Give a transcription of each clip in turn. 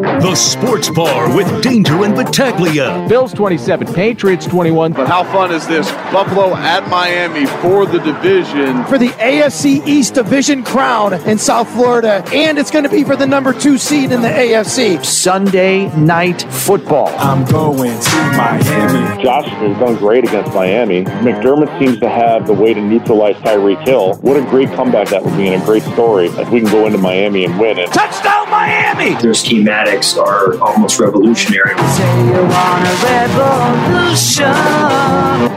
The Sports Bar with Danger and Battaglia. Bills 27, Patriots 21. But how fun is this? Buffalo at Miami for the division. For the AFC East Division crown in South Florida, and it's going to be for the number two seed in the AFC. Sunday night football. I'm going to Miami. Josh has done great against Miami. McDermott seems to have the way to neutralize Tyreek Hill. What a great comeback that would be and a great story if we can go into Miami and win it. Touchdown Miami! Their schematics are almost revolutionary.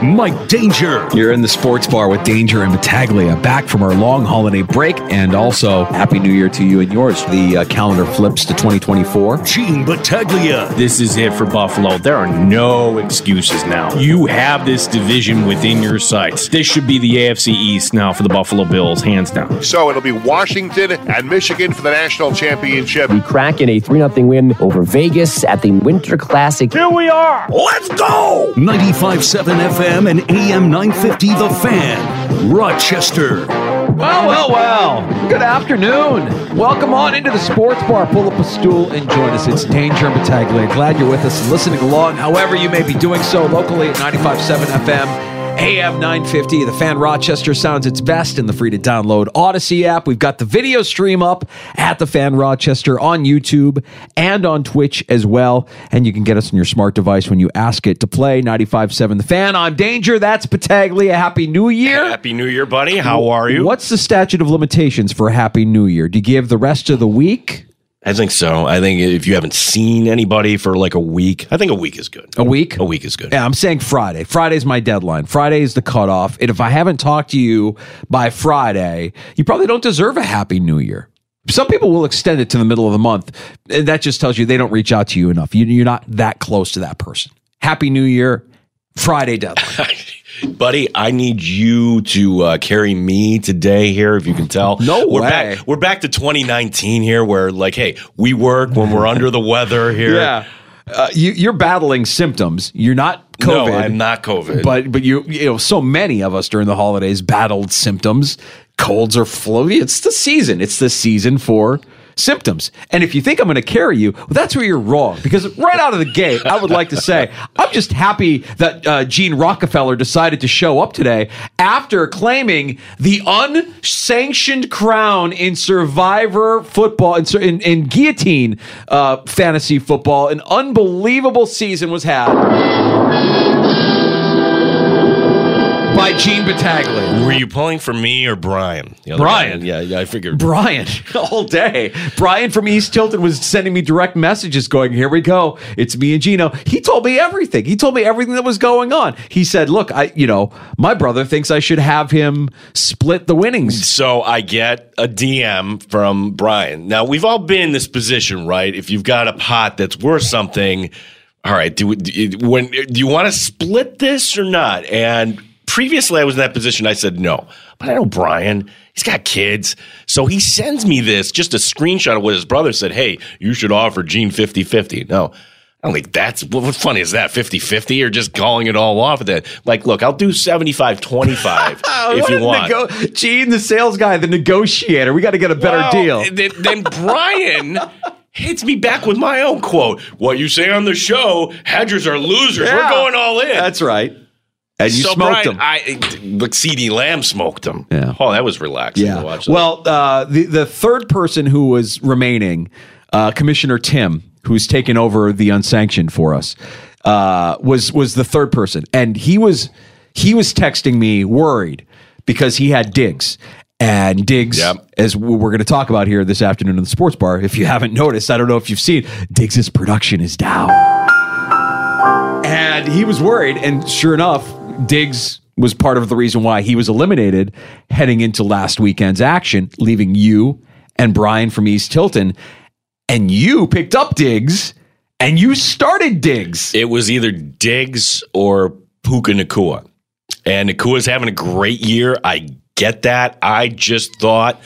Mike Danger. You're in the sports bar with Danger and Battaglia, back from our long holiday break, and also Happy New Year to you and yours. The uh, calendar flips to 2024. Gene Battaglia. This is it for Buffalo. There are no excuses now. You have this division within your sights. This should be the AFC East now for the Buffalo Bills, hands down. So it'll be Washington and Michigan for the national championship. We crack in a 3 0 win over Vegas at the Winter Classic. Here we are. Let's go. 95.7 FM and AM 950 The Fan. Rochester. Well, well, well. Good afternoon. Welcome on into the sports bar. Pull up a stool and join us. It's Danger and Battaglia. Glad you're with us and listening along, however you may be doing so locally at 95.7 FM. AM 950, the fan Rochester sounds its best in the free to download Odyssey app. We've got the video stream up at the fan Rochester on YouTube and on Twitch as well. And you can get us on your smart device when you ask it to play 95.7 The Fan. I'm Danger. That's Battaglia. Happy New Year. Happy New Year, buddy. How are you? What's the statute of limitations for Happy New Year? Do you give the rest of the week? I think so. I think if you haven't seen anybody for like a week, I think a week is good. A week? A week is good. Yeah, I'm saying Friday. Friday's my deadline. Friday is the cutoff. And if I haven't talked to you by Friday, you probably don't deserve a happy new year. Some people will extend it to the middle of the month. And that just tells you they don't reach out to you enough. You, you're not that close to that person. Happy New Year, Friday deadline. Buddy, I need you to uh, carry me today here, if you can tell. No we're way. Back, we're back to 2019 here, where like, hey, we work when we're under the weather here. Yeah. Uh, you, you're battling symptoms. You're not COVID. No, I'm not COVID. But but you you know so many of us during the holidays battled symptoms, colds or flu. It's the season. It's the season for symptoms. And if you think I'm going to carry you, well, that's where you're wrong. Because right out of the gate, I would like to say I'm just happy that uh, Gene Rockefeller decided to show up today after claiming the unsanctioned crown in Survivor football in, in, in guillotine uh, fantasy football. An unbelievable season was had by Gene Battaglia. Were you pulling for me or Brian? The other Brian. guy? Yeah, yeah, I figured. Brian all day. Brian from East Tilton was sending me direct messages going, Here we go. It's me and Gino. He told me everything. He told me everything that was going on. He said, Look, I you know, my brother thinks I should have him split the winnings. So I get a DM from Brian. Now we've all been in this position, right? If you've got a pot that's worth something, all right, do, do when do you want to split this or not? And previously I was in that position. I said no, but I know Brian. He's got kids. So he sends me this, just a screenshot of what his brother said. Hey, you should offer Gene 50 50. No, I don't think that's what, what funny is that 50 50 or just calling it all off at that. Like, look, I'll do 75 25 if you want. Nego- Gene, the sales guy, the negotiator. We got to get a better Well, deal. Then, then Brian hits me back with my own quote. What you say on the show, hedgers are losers. Yeah. We're going all in. That's right. And you so smoked Brian, him. I, but CeeDee Lamb smoked them. Yeah. Oh, that was relaxing to Yeah. watch. that. Well, uh, the the third person who was remaining uh, Commissioner Tim, who's taken over the unsanctioned for us, uh, was was the third person, and he was he was texting me worried because he had Diggs. And Diggs, as we're going to talk about here this afternoon in the sports bar, if you haven't noticed, I don't know if you've seen, Diggs's production is down. And he was worried. And sure enough, Diggs was part of the reason why he was eliminated heading into last weekend's action, leaving you and Brian from East Tilton. And you picked up Diggs and you started Diggs. It was either Diggs or Puka Nacua. And Nacua's having a great year. I get that. I just thought,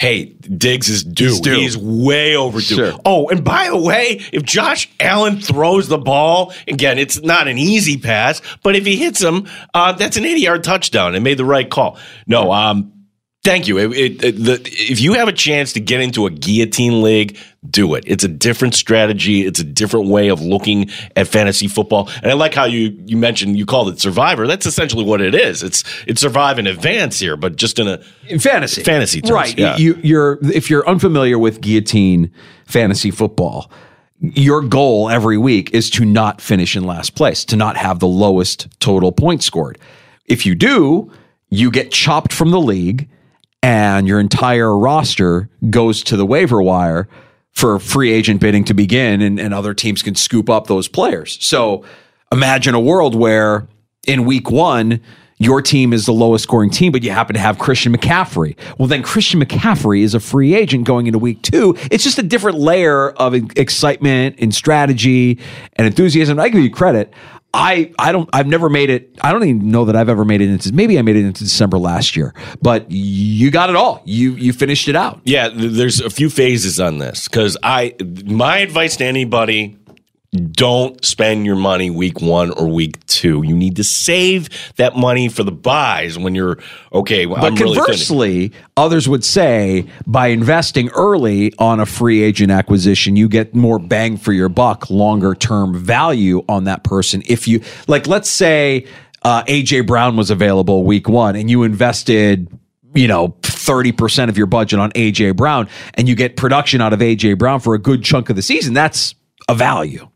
hey, Diggs is due. He's He's, way overdue. Sure. Oh, and by the way, if Josh Allen throws the ball, again, it's not an easy pass, but if he hits him, uh, that's an 80 yard touchdown and made the right call. No, um, Thank you. It, it, it- the, if you have a chance to get into a guillotine league, do it. It's a different strategy. It's a different way of looking at fantasy football. And I like how you you mentioned you called it Survivor. That's essentially what it is. It's it's survive in advance here, but just in a in fantasy fantasy terms. right Yeah. you, you're if you're unfamiliar with guillotine fantasy football your goal every week is to not finish in last place to not have the lowest total points scored if you do you get chopped from the league and your entire roster goes to the waiver wire for free agent bidding to begin and, and other teams can scoop up those players so imagine a world where in week one your team is the lowest scoring team, but you happen to have Christian McCaffrey. Well, then Christian McCaffrey is a free agent going into week two. It's just a different layer of excitement and strategy and enthusiasm. I give you credit. I, I don't I've never made it I don't even know that I've ever made it into maybe I made it into December last year but you got it all. You you finished it out. Yeah, there's a few phases on this because I my advice to anybody don't spend your money week one or week two. You need to save that money for the buys when you're okay. Well, But I'm really conversely, others would say by investing early on a free agent acquisition, you get more bang for your buck, longer term value on that person. If you, like, let's say uh, AJ Brown was available week one and you invested you know, 30% of your budget on AJ Brown and you get production out of AJ Brown for a good chunk of the season, that's a value.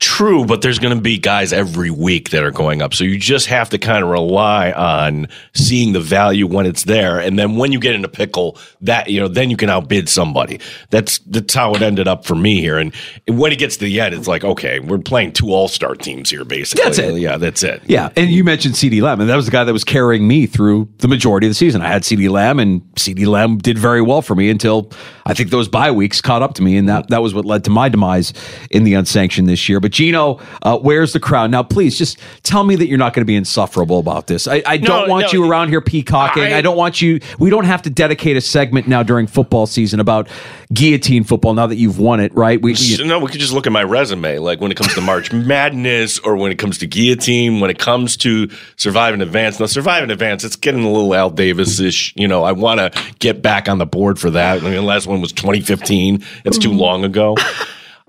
True, but there's going to be guys every week that are going up. So you just have to kind of rely on seeing the value when it's there. And then when you get in a pickle, that, you know, then you can outbid somebody. That's, that's how it ended up for me here. And, and when it gets to the end, it's like, okay, we're playing two all star teams here, basically. That's it. Yeah, that's it. Yeah, and you mentioned CeeDee Lamb, and that was the guy that was carrying me through the majority of the season. I had CeeDee Lamb, and CeeDee Lamb did very well for me until I think those bye weeks caught up to me, and that that was what led to my demise in the unsanctioned this year. But Gino, uh, where's the crowd now? Please just tell me that you're not going to be insufferable about this. I, I don't No, want no, you around here peacocking. I, I- don't want you. We don't have to dedicate a segment now during football season about guillotine football. Now that you've won it, right? We, So, no, we could just look at my resume. Like when it comes to March Madness or when it comes to guillotine, when it comes to survive in advance. Now, survive in advance, it's getting a little Al Davis ish. You know, I want to get back on the board for that. I mean, the last one was 2015. It's too long ago.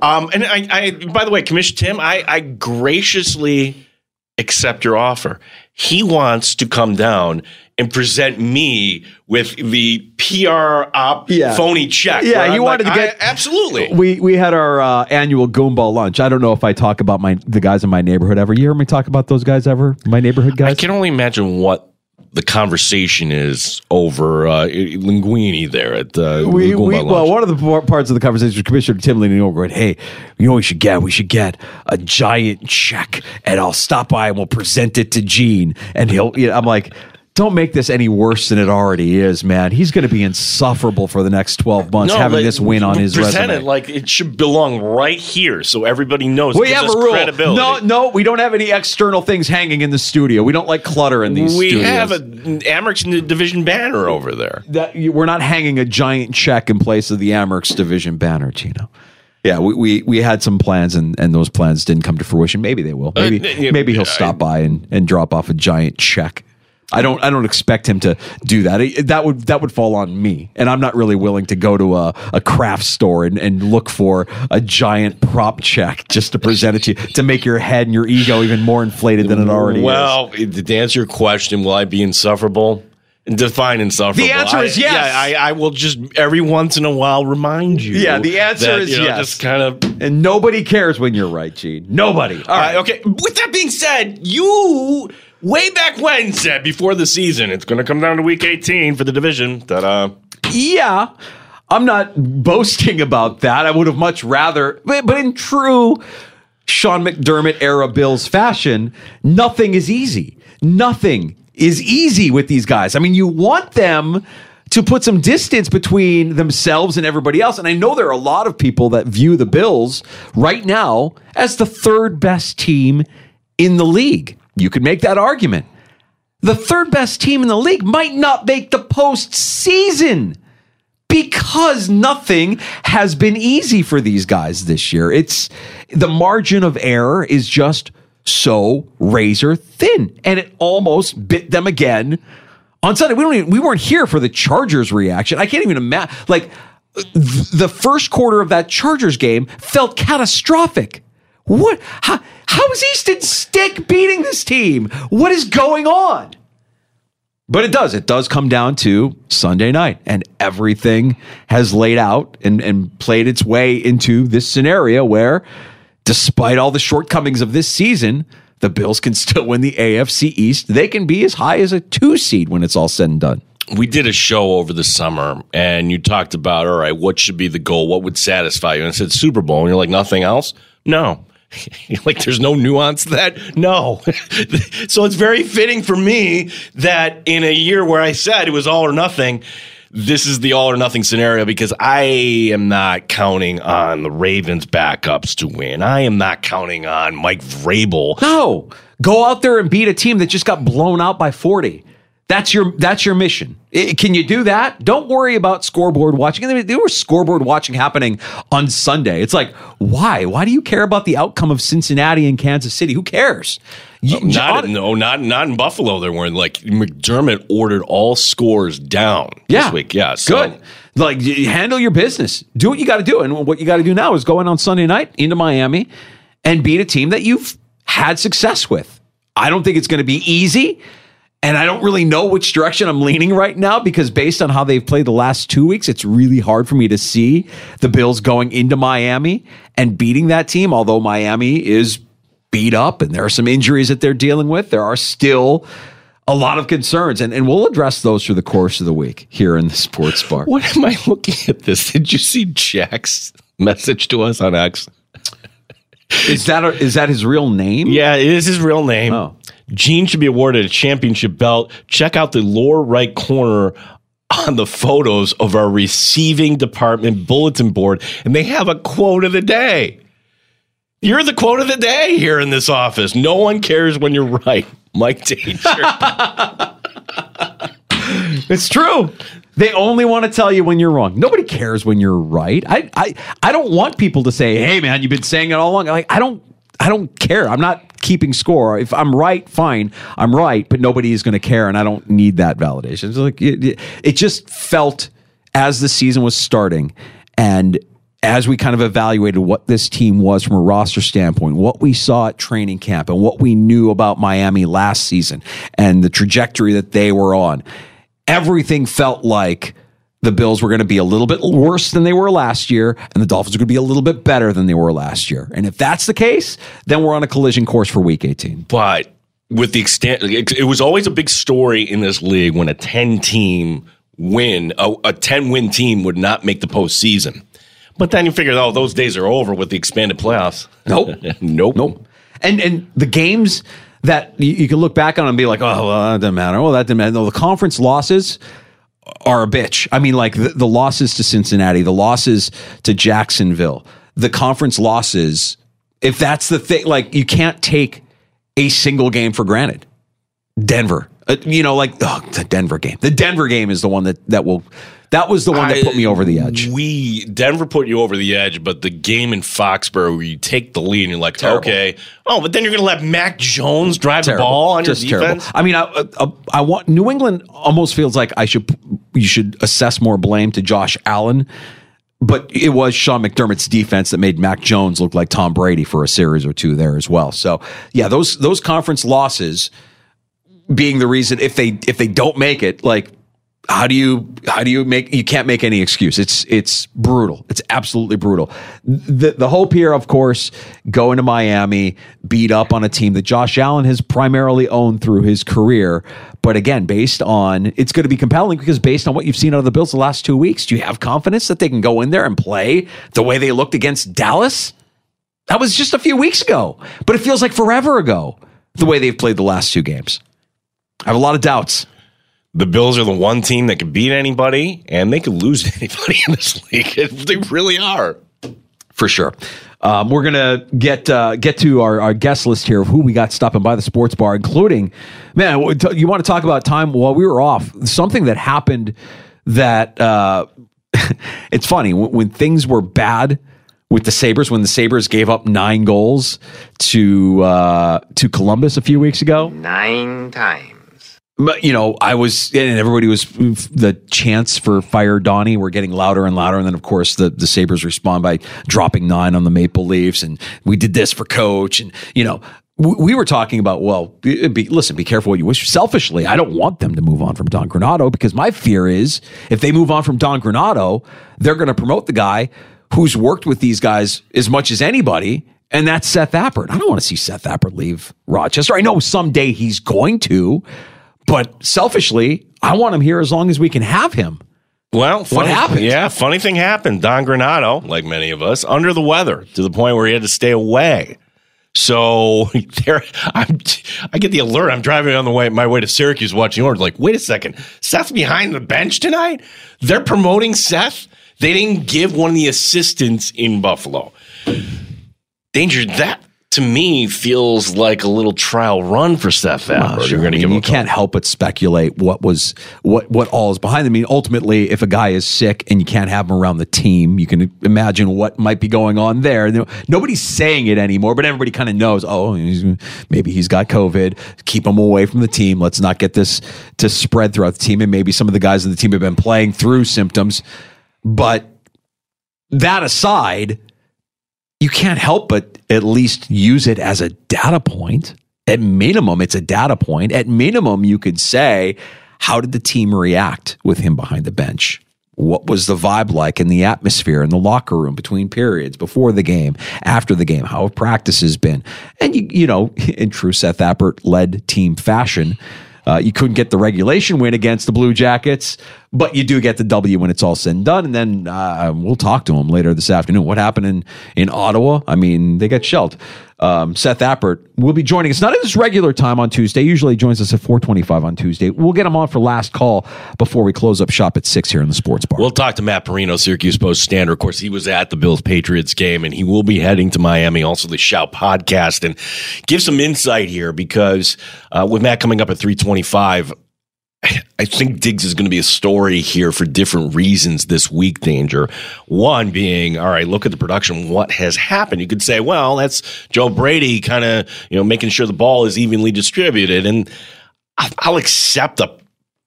Um, and I, I, by the way, Commissioner Tim, I, I graciously accept your offer. He wants to come down and present me with the PR op Yeah. phony check. Yeah, he I'm wanted like, to get- absolutely. We we had our uh, annual Goomba lunch. I don't know if I talk about my the guys in my neighborhood ever. You hear me talk about those guys ever? My neighborhood guys. I can only imagine what the conversation is over uh, linguini there at uh, we, we well, one of the parts of the conversation was Commissioner Tim leaning over going, "Hey, you know what we should get? We should get a giant check, and I'll stop by and we'll present it to Gene, and he'll." You know, I'm like. Don't make this any worse than it already is, man. He's going to be insufferable for the next 12 months having like, this win on his present resume. it like it should belong right here, so everybody knows. we have a rule. Credibility. No, no, we don't have any external things hanging in the studio. We don't like clutter in these we studios. have an Amerks Division banner over there. that we're not hanging a giant check in place of the Amerks division banner, Gino. Yeah, we, we, we had some plans and, and those plans didn't come to fruition. Maybe they will. Maybe Uh, maybe he'll stop by and, and drop off a giant check. I don't I don't expect him to do that. It- that would that would fall on me, and I'm not really willing to go to a, a craft store and, and look for a giant prop check just to present it to you to make your head and your ego even more inflated than it already is. Well, to answer your question, will I be insufferable? Define insufferable. The answer I- is yes. Yeah, I, I will just every once in a while remind you. Yeah, the answer that, is you know, yes. Just kind of. And nobody cares when you're right, Gene. Nobody. All uh, right. okay. With that being said, you way back when said before the season it's going to come down to week 18 for the division. That uh, Yeah. I'm not boasting about that. I would have much rather, but, but in true Sean McDermott era Bills fashion, nothing is easy. Nothing is easy with these guys. I mean, you want them to put some distance between themselves and everybody else. And I know there are a lot of people that view the Bills right now as the third best team in the league. You could make that argument. The third best team in the league might not make the postseason because nothing has been easy for these guys this year. It's the margin of error is just so razor thin, and it almost bit them again on Sunday. We don't even, we weren't here for the Chargers reaction. I can't even imagine. Like th- the first quarter of that Chargers game felt catastrophic. What? How, how is Easton Stick beating this team? What is going on? But it does. It does come down to Sunday night, and everything has laid out and, and played its way into this scenario where, despite all the shortcomings of this season, the Bills can still win the AFC East. They can be as high as a two seed when it's all said and done. we did a show over the summer and you talked about, all right, what should be the goal? What would satisfy you? And I said Super Bowl. And you're like, nothing else? No. like there's no nuance to that? No. so it's very fitting for me that in a year where I said it was all or nothing, this is the all or nothing scenario because I am not counting on the Ravens backups to win. I am not counting on Mike Vrabel. No, go out there and beat a team that just got blown out by 40. That's your that's your mission. I- can you do that? Don't worry about scoreboard watching. There was scoreboard watching happening on Sunday. It's like, why? Why do you care about the outcome of Cincinnati and Kansas City? Who cares? You- Not no, not not in Buffalo. There weren't like McDermott ordered all scores down Yeah. this week. Yeah, so- Good. Like handle your business. Do what you got to do. And what you got to do now is go in on Sunday night into Miami and beat a team that you've had success with. I don't think it's going to be easy. And I don't really know which direction I'm leaning right now because based on how they've played the last two weeks, it's really hard for me to see the Bills going into Miami and beating that team. Although Miami is beat up and there are some injuries that they're dealing with, there are still a lot of concerns. And, and we'll address those through the course of the week here in the sports bar. What am I looking at this? Did you see Jack's message to us on X? Is that a, is that his real name? Yeah, it is his real name. Oh. Gene should be awarded a championship belt. Check out the lower right corner on the photos of our receiving department bulletin board, and they have a quote of the day. You're the quote of the day here in this office. No one cares when you're right. Mike Danger. It's true. They only want to tell you when you're wrong. Nobody cares when you're right. I, I, I don't want people to say, "Hey, man, you've been saying it all along." Like, I don't, I don't care. I'm not keeping score. If I'm right, fine, I'm right. But nobody is going to care, and I don't need that validation. It's like it, it, just felt as the season was starting, and as we kind of evaluated what this team was from a roster standpoint, what we saw at training camp, and what we knew about Miami last season, and the trajectory that they were on, everything felt like the Bills were going to be a little bit worse than they were last year, and the Dolphins are going to be a little bit better than they were last year. And if that's the case, then we're on a collision course for Week 18. but with the extent, it, was always a big story in this league when a 10 team win, a, a 10 win team would not make the postseason. But then you figure, oh, those days are over with the expanded playoffs. Nope. nope. Nope. And and the games that you, you can look back on and be like, oh, well, that doesn't matter. Well, that didn't matter. No, the conference losses are a bitch. I mean, like the, the losses to Cincinnati, the losses to Jacksonville, the conference losses. If that's the thing, like you can't take a single game for granted. Denver, uh, you know, like oh, the Denver game. The Denver game is the one that that will. That was the one that put me over the edge. We Denver put you over the edge, but the game in Foxborough where you take the lead and you're like, Terrible. okay, oh, but then you're going to let Mac Jones drive Terrible. the ball on Just your defense. terrible. I mean, I, I, I want New England almost feels like I should you should assess more blame to Josh Allen, but it was Sean McDermott's defense that made Mac Jones look like Tom Brady for a series or two there as well. So yeah, those those conference losses being the reason if they if they don't make it, like how do you how do you make you can't make any excuse. It's it's brutal. It's absolutely brutal. The the hope here of course going to miami beat up on a team that josh allen has primarily owned through his career. But again based on it's going to be compelling because based on what you've seen out of the bills the last two weeks do you have confidence that they can go in there and play the way they looked against dallas? That was just a few weeks ago but it feels like forever ago the way they've played the last two games i have a lot of doubts the Bills are the one team that can beat anybody and they can lose anybody in this league. They really are. For sure. Um, we're gonna get uh, get to our, our guest list here of who we got stopping by the sports bar, including man. You want to talk about time while we were off? Something that happened that uh, it's funny when, when things were bad with the Sabres when the Sabres gave up nine goals to uh, to Columbus a few weeks ago. Nine times. You know, I was, and everybody was the chants for fire Donnie were getting louder and louder, and then of course the the Sabres respond by dropping nine on the Maple Leafs, and we did this for coach, and you know. We, we were talking about well, be, listen, be careful what you wish. Selfishly, I don't want them to move on from Don Granato because my fear is if they move on from Don Granato, they're going to promote the guy who's worked with these guys as much as anybody, and that's Seth Appert. I don't want to see Seth Appert leave Rochester. I know someday he's going to, but selfishly, I want him here as long as we can have him. Well, funny, what happened? Yeah, funny thing happened. Don Granato, like many of us, under the weather to the point where he had to stay away. So there, I'm, I get the alert. I'm driving on the way, my way to Syracuse, watching Orange. Like, wait a second, Seth's behind the bench tonight. They're promoting Seth. They didn't give one of the assistants in Buffalo. Danger that to me feels like a little trial run for Seth Appert. Well, sure. I mean, you can't help but speculate what was what what all is behind. I mean, ultimately, if a guy is sick and you can't have him around the team, you can imagine what might be going on there. Nobody's saying it anymore, but everybody kind of knows. Oh, maybe he's got COVID. Keep him away from the team. Let's not get this to spread throughout the team. And maybe some of the guys on the team have been playing through symptoms, but that aside you can't help but at least use it as a data point. At minimum, it's a data point. At minimum, you could say, how did the team react with him behind the bench? What was the vibe like in the atmosphere in the locker room between periods, before the game, after the game? How have practices been? And you, you know, in true Seth Appert led team fashion, uh, you couldn't get the regulation win against the Blue Jackets, but you do get the W when it's all said and done. And then uh, we'll talk to him later this afternoon. What happened in, in Ottawa? I mean, they got shelled. Um, Seth Appert will be joining us not at his regular time on Tuesday. Usually joins us at 425 on Tuesday. We'll get him on for last call before we close up shop at 6 here in the sports bar. We'll talk to Matt Parrino, Syracuse Post Standard. Of course, he was at the Bills Patriots game and he will be heading to Miami. Also, the Shout podcast and give some insight here because uh, with Matt coming up at 325, I think Diggs is going to be a story here for different reasons this week, Danger. One being, all right, look at the production. What has happened? You could say, well, that's Joe Brady kind of, you know, making sure the ball is evenly distributed. And I'll accept a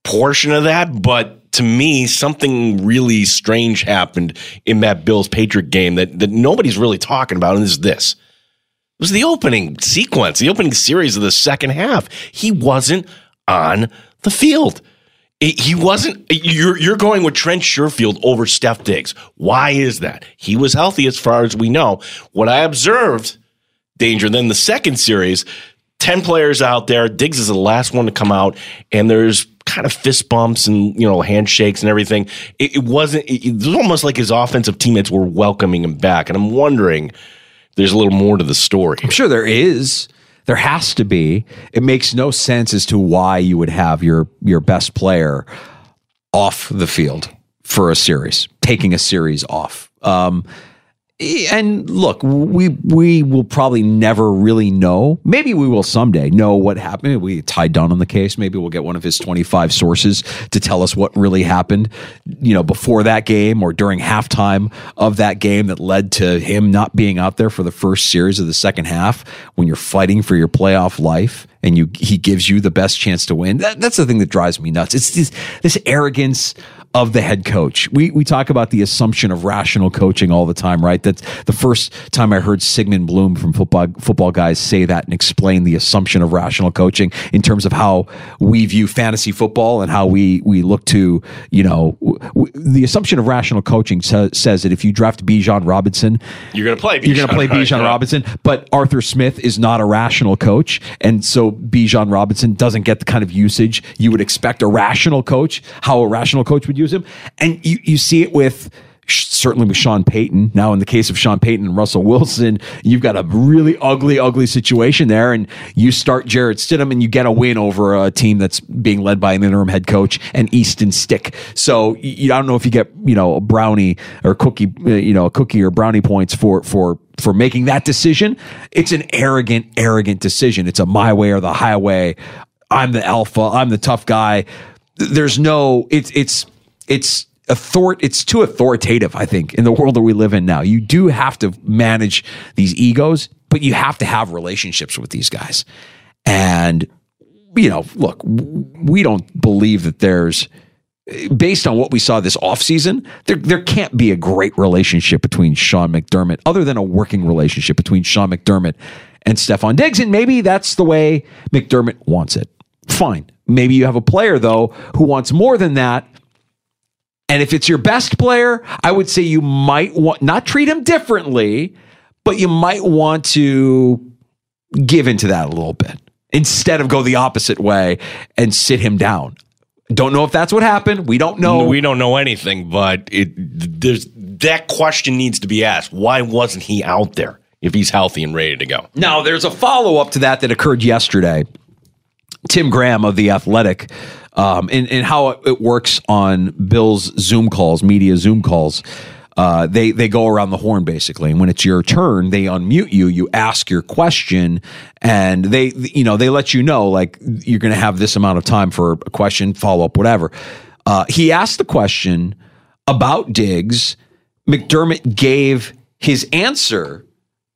portion of that, but to me, something really strange happened in that Bills Patriot game that, that nobody's really talking about, and is this. It was the opening sequence, the opening series of the second half. He wasn't on the field. he wasn't. You're you're going with Trent Sherfield over Steph Diggs. Why is that? He was healthy as far as we know. What I observed, danger. Then the second series, ten players out there. Diggs is the last one to come out, and there's kind of fist bumps and you know handshakes and everything. It, it wasn't. It, it was almost like his offensive teammates were welcoming him back, and I'm wondering. There's a little more to the story. I'm sure there is. There has to be. It makes no sense as to why you would have your your best player off the field for a series, taking a series off. Um, and look, we we will probably never really know. Maybe we will someday know what happened. We Ty Dunne on the case. Maybe we'll get one of his twenty five sources to tell us what really happened. You know, before that game or during halftime of that game that led to him not being out there for the first series of the second half. When you're fighting for your playoff life and you he gives you the best chance to win. That, that's the thing that drives me nuts. It's this, this arrogance of the head coach. We we talk about the assumption of rational coaching all the time, right? That's the first time I heard Sigmund Bloom from football football guys say that and explain the assumption of rational coaching in terms of how we view fantasy football and how we we look to you know w- the assumption of rational coaching sa- says that if you draft Bijan Robinson, You're going to play. you're going to play right? Bijan Yeah. Robinson, but Arthur Smith is not a rational coach, and so Bijan Robinson doesn't get the kind of usage you would expect a rational coach, how a rational coach would use him, and you you see it with. Certainly with Sean Payton. Now, in the case of Sean Payton and Russell Wilson, you've got a really ugly, ugly situation there. And you start Jarrett Stidham and you get a win over a team that's being led by an interim head coach and Easton Stick. So you, I don't know if you get, you know, a brownie or cookie, uh, you know, a cookie or brownie points for, for, for making that decision. It's an arrogant, arrogant decision. It's a my way or the highway. I'm the alpha. I'm the tough guy. There's no, it's, it's, it's, author it's too authoritative i think in the world that we live in now you do have to manage these egos but you have to have relationships with these guys and you know look we don't believe that there's based on what we saw this offseason, there there can't be a great relationship between Sean McDermott other than a working relationship between Sean McDermott and Stefon Diggs and maybe that's the way McDermott wants it. Fine. Maybe you have a player though who wants more than that and if it's your best player, I would say you might want not treat him differently, but you might want to give into that a little bit instead of go the opposite way and sit him down. Don't know if that's what happened. We don't know. We don't know anything, but it there's that question needs to be asked. Why wasn't he out there if he's healthy and ready to go? Now, there's a follow up to that that occurred yesterday. Tim Graham of The Athletic, um, and, and how it, works on Bill's Zoom calls, media Zoom calls. Uh, they they go around the horn basically, and when it's your turn, they unmute you. You ask your question, and they you know they let you know like you're going to have this amount of time for a question, follow up, whatever. Uh, he asked the question about Diggs. McDermott gave his answer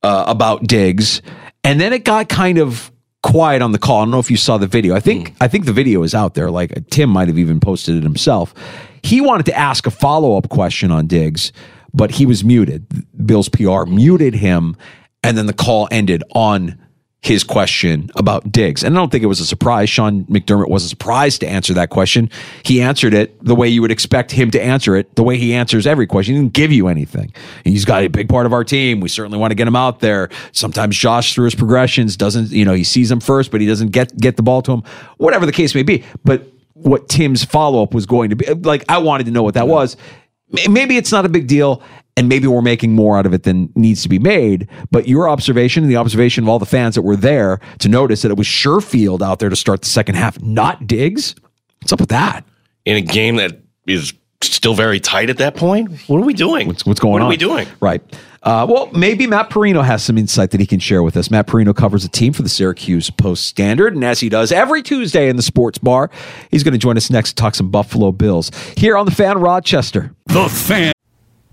uh, about Diggs, and then it got kind of quiet on the call. I don't know if you saw the video. I think I think the video is out there. Like Tim might have even posted it himself. He wanted to ask a follow up question on Diggs, but he was muted. Bill's PR muted him, and then the call ended on his question about Diggs. And I don't think it was a surprise. Sean McDermott wasn't surprised to answer that question. He answered it the way you would expect him to answer it, the way he answers every question. He didn't give you anything. He's got a big part of our team. We certainly want to get him out there. Sometimes Josh through his progressions doesn't, you know, he sees him first, but he doesn't get get the ball to him. Whatever the case may be. But what Tim's follow up was going to be like I wanted to know what that was. Maybe it's not a big deal and maybe we're making more out of it than needs to be made. But your observation and the observation of all the fans that were there to notice that it was Sherfield out there to start the second half, not Diggs. What's up with that? In a game that is still very tight at that point, what are we doing? What's, what's going what on? What are we doing? Right. Uh, well, maybe Matt Parrino has some insight that he can share with us. Matt Parrino covers a team for the Syracuse Post Standard, and as he does every Tuesday in the sports bar, he's going to join us next to talk some Buffalo Bills here on the Fan Rochester. The Fan.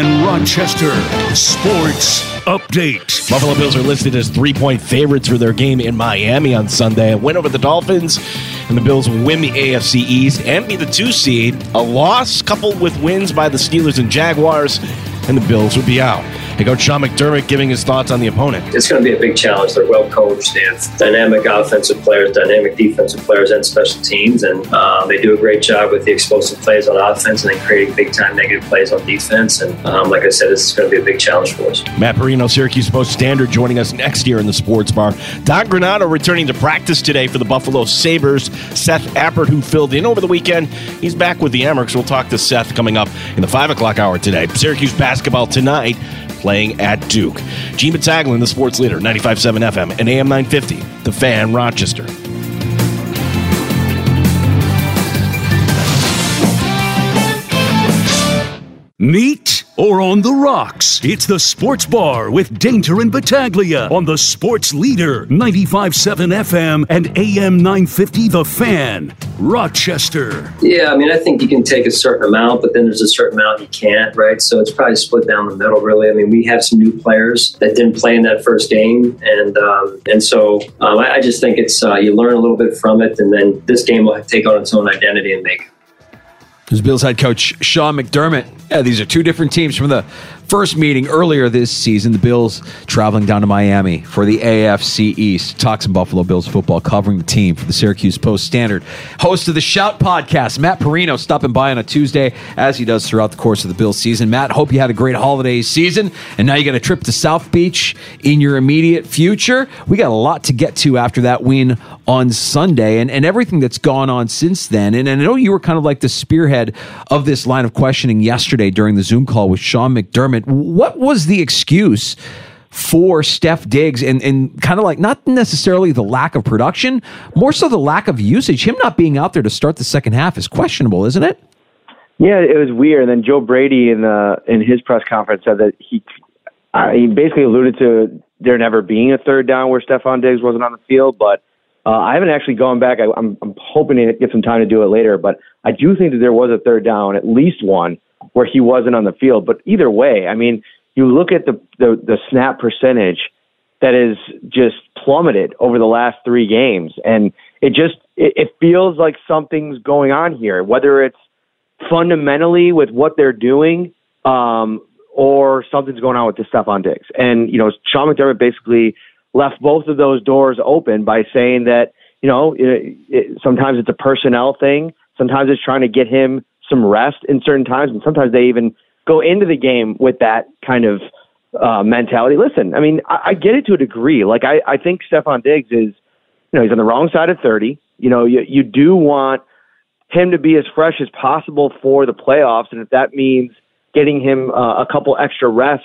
And Rochester Sports Update. Buffalo Bills are listed as three point favorites for their game in Miami on Sunday. A win over the Dolphins and the Bills will win the AFC East and be the two seed. A loss coupled with wins by the Steelers and Jaguars, and the Bills would be out. Hey, Coach Sean McDermott giving his thoughts on the opponent. It's going to be a big challenge. They're well coached. They have dynamic offensive players, dynamic defensive players, and special teams. And uh, they do a great job with the explosive plays on offense and then creating big time negative plays on defense. And um, like I said, this is going to be a big challenge for us. Matt Parrino, Syracuse Post Standard, joining us next year in the sports bar. Don Granato returning to practice today for the Buffalo Sabres. Seth Appert, who filled in over the weekend, he's back with the Amerks. We'll talk to Seth coming up in the 5 o'clock hour today. Syracuse basketball tonight playing at Duke. Gene Battaglia, the sports leader, 95.7 FM and AM 950, The Fan, Rochester. Neat or on the rocks? It's the Sports Bar with Danger and Battaglia on the Sports Leader 95.7 FM and AM 950 The Fan, Rochester. Yeah, I mean, I think you can take a certain amount, but then there's a certain amount you can't, right? So it's probably split down the middle, really. I mean, we have some new players that didn't play in that first game, and um, and so um, I, I, just think it's uh, you learn a little bit from it, and then this game will take on its own identity and make. This Bills head coach Sean McDermott. Yeah, these are two different teams from the first meeting earlier this season. The Bills traveling down to Miami for the AFC East. Talk some Buffalo Bills football, covering the team for the Syracuse Post Standard. Host of the Shout podcast, Matt Parrino, stopping by on a Tuesday, as he does throughout the course of the Bills season. Matt, hope you had a great holiday season, and now you got a trip to South Beach in your immediate future. We got a lot to get to after that win on Sunday, and, and everything that's gone on since then. And, and I know you were kind of like the spearhead of this line of questioning yesterday during the Zoom call with Sean McDermott. What was the excuse for Steph Diggs and, and kind of like not necessarily the lack of production, more so the lack of usage? Him not being out there to start the second half is questionable, isn't it? Yeah, it was weird. And then Joe Brady in the in his press conference said that he uh, he basically alluded to there never being a third down where Stefon Diggs wasn't on the field, but uh, I haven't actually gone back. I, I'm, I'm hoping to get some time to do it later, but I do think that there was a third down, at least one, where he wasn't on the field. But either way, I mean, you look at the, the, the snap percentage that is just plummeted over the last three games, and it just it, it feels like something's going on here. Whether it's fundamentally with what they're doing, um, or something's going on with the Stefon Diggs. And you know, Sean McDermott basically left both of those doors open by saying that you know it, it, sometimes it's a personnel thing, sometimes it's trying to get him some rest in certain times, and sometimes they even go into the game with that kind of uh, mentality. Listen, I mean, I, I get it to a degree. Like I, I think Stefon Diggs is, you know, he's on the wrong side of thirty. You know, you you do want him to be as fresh as possible for the playoffs, and if that means getting him uh, a couple extra rest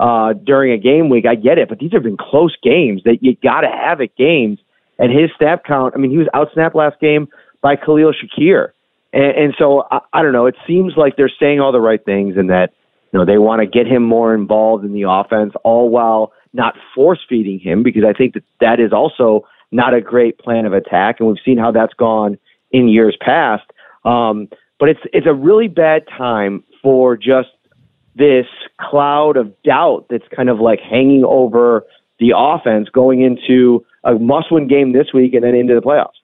uh, during a game week, I get it. But these have been close games that you got to have at games. And his snap count, I mean, he was outsnapped last game by Khalil Shakir. And, and so I, I don't know. It seems like they're saying all the right things and that you know they want to get him more involved in the offense, all while not force feeding him because I think that that is also not a great plan of attack, and we've seen how that's gone in years past. Um, but it's it's a really bad time for just this cloud of doubt that's kind of like hanging over the offense going into a must-win game this week and then into the playoffs.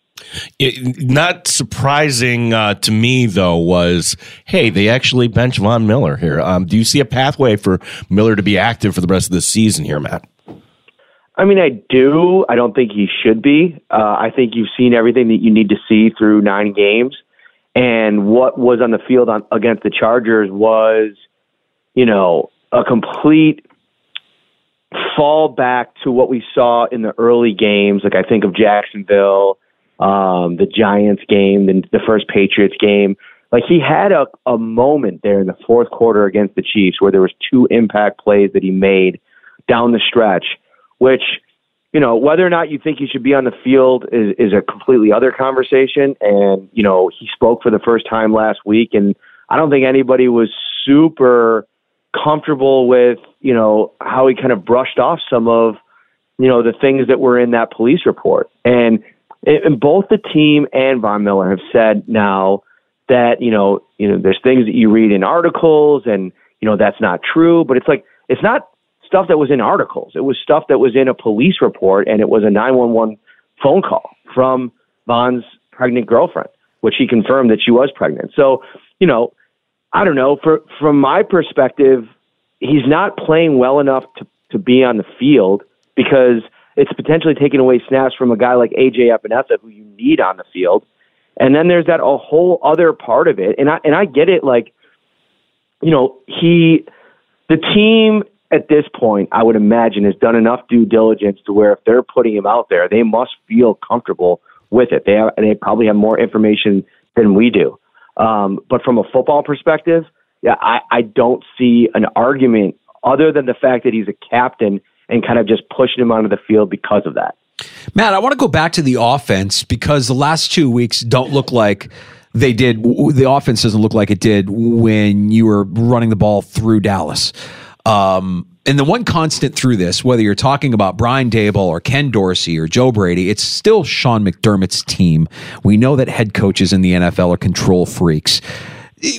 It, not surprising uh, to me, though, was hey, they actually bench Von Miller here. Um, do you see a pathway for Miller to be active for the rest of the season here, Matt? I mean, I do. I don't think he should be. Uh, I think you've seen everything that you need to see through nine games. And what was on the field on, against the Chargers was, you know, a complete fall back to what we saw in the early games. Like I think of Jacksonville um, the Giants game, the, the first Patriots game. Like he had a, a moment there in the fourth quarter against the Chiefs where there was two impact plays that he made down the stretch, which you know whether or not you think he should be on the field is, is a completely other conversation. And you know he spoke for the first time last week, and I don't think anybody was super comfortable with you know how he kind of brushed off some of you know the things that were in that police report and and both the team and Von Miller have said now that you know you know there's things that you read in articles and you know that's not true, but it's like it's not stuff that was in articles. It was stuff that was in a police report and it was a 911 phone call from Von's pregnant girlfriend, which he confirmed that she was pregnant. So, you know, I don't know. For from my perspective, he's not playing well enough to to be on the field because it's potentially taking away snaps from a guy like AJ Epenesa who you need on the field. And then there's that a whole other part of it. And I and I get it like you know, he the team at this point, I would imagine, has done enough due diligence to where if they're putting him out there, they must feel comfortable with it. They have, they probably have more information than we do. Um, but from a football perspective, yeah, I, I don't see an argument other than the fact that he's a captain and kind of just pushing him onto the field because of that. Matt, I want to go back to the offense because the last two weeks don't look like they did. The offense doesn't look like it did when you were running the ball through Dallas. Um, and the one constant through this, whether you're talking about Brian Daboll or Ken Dorsey or Joe Brady, it's still Sean McDermott's team. We know that head coaches in the NFL are control freaks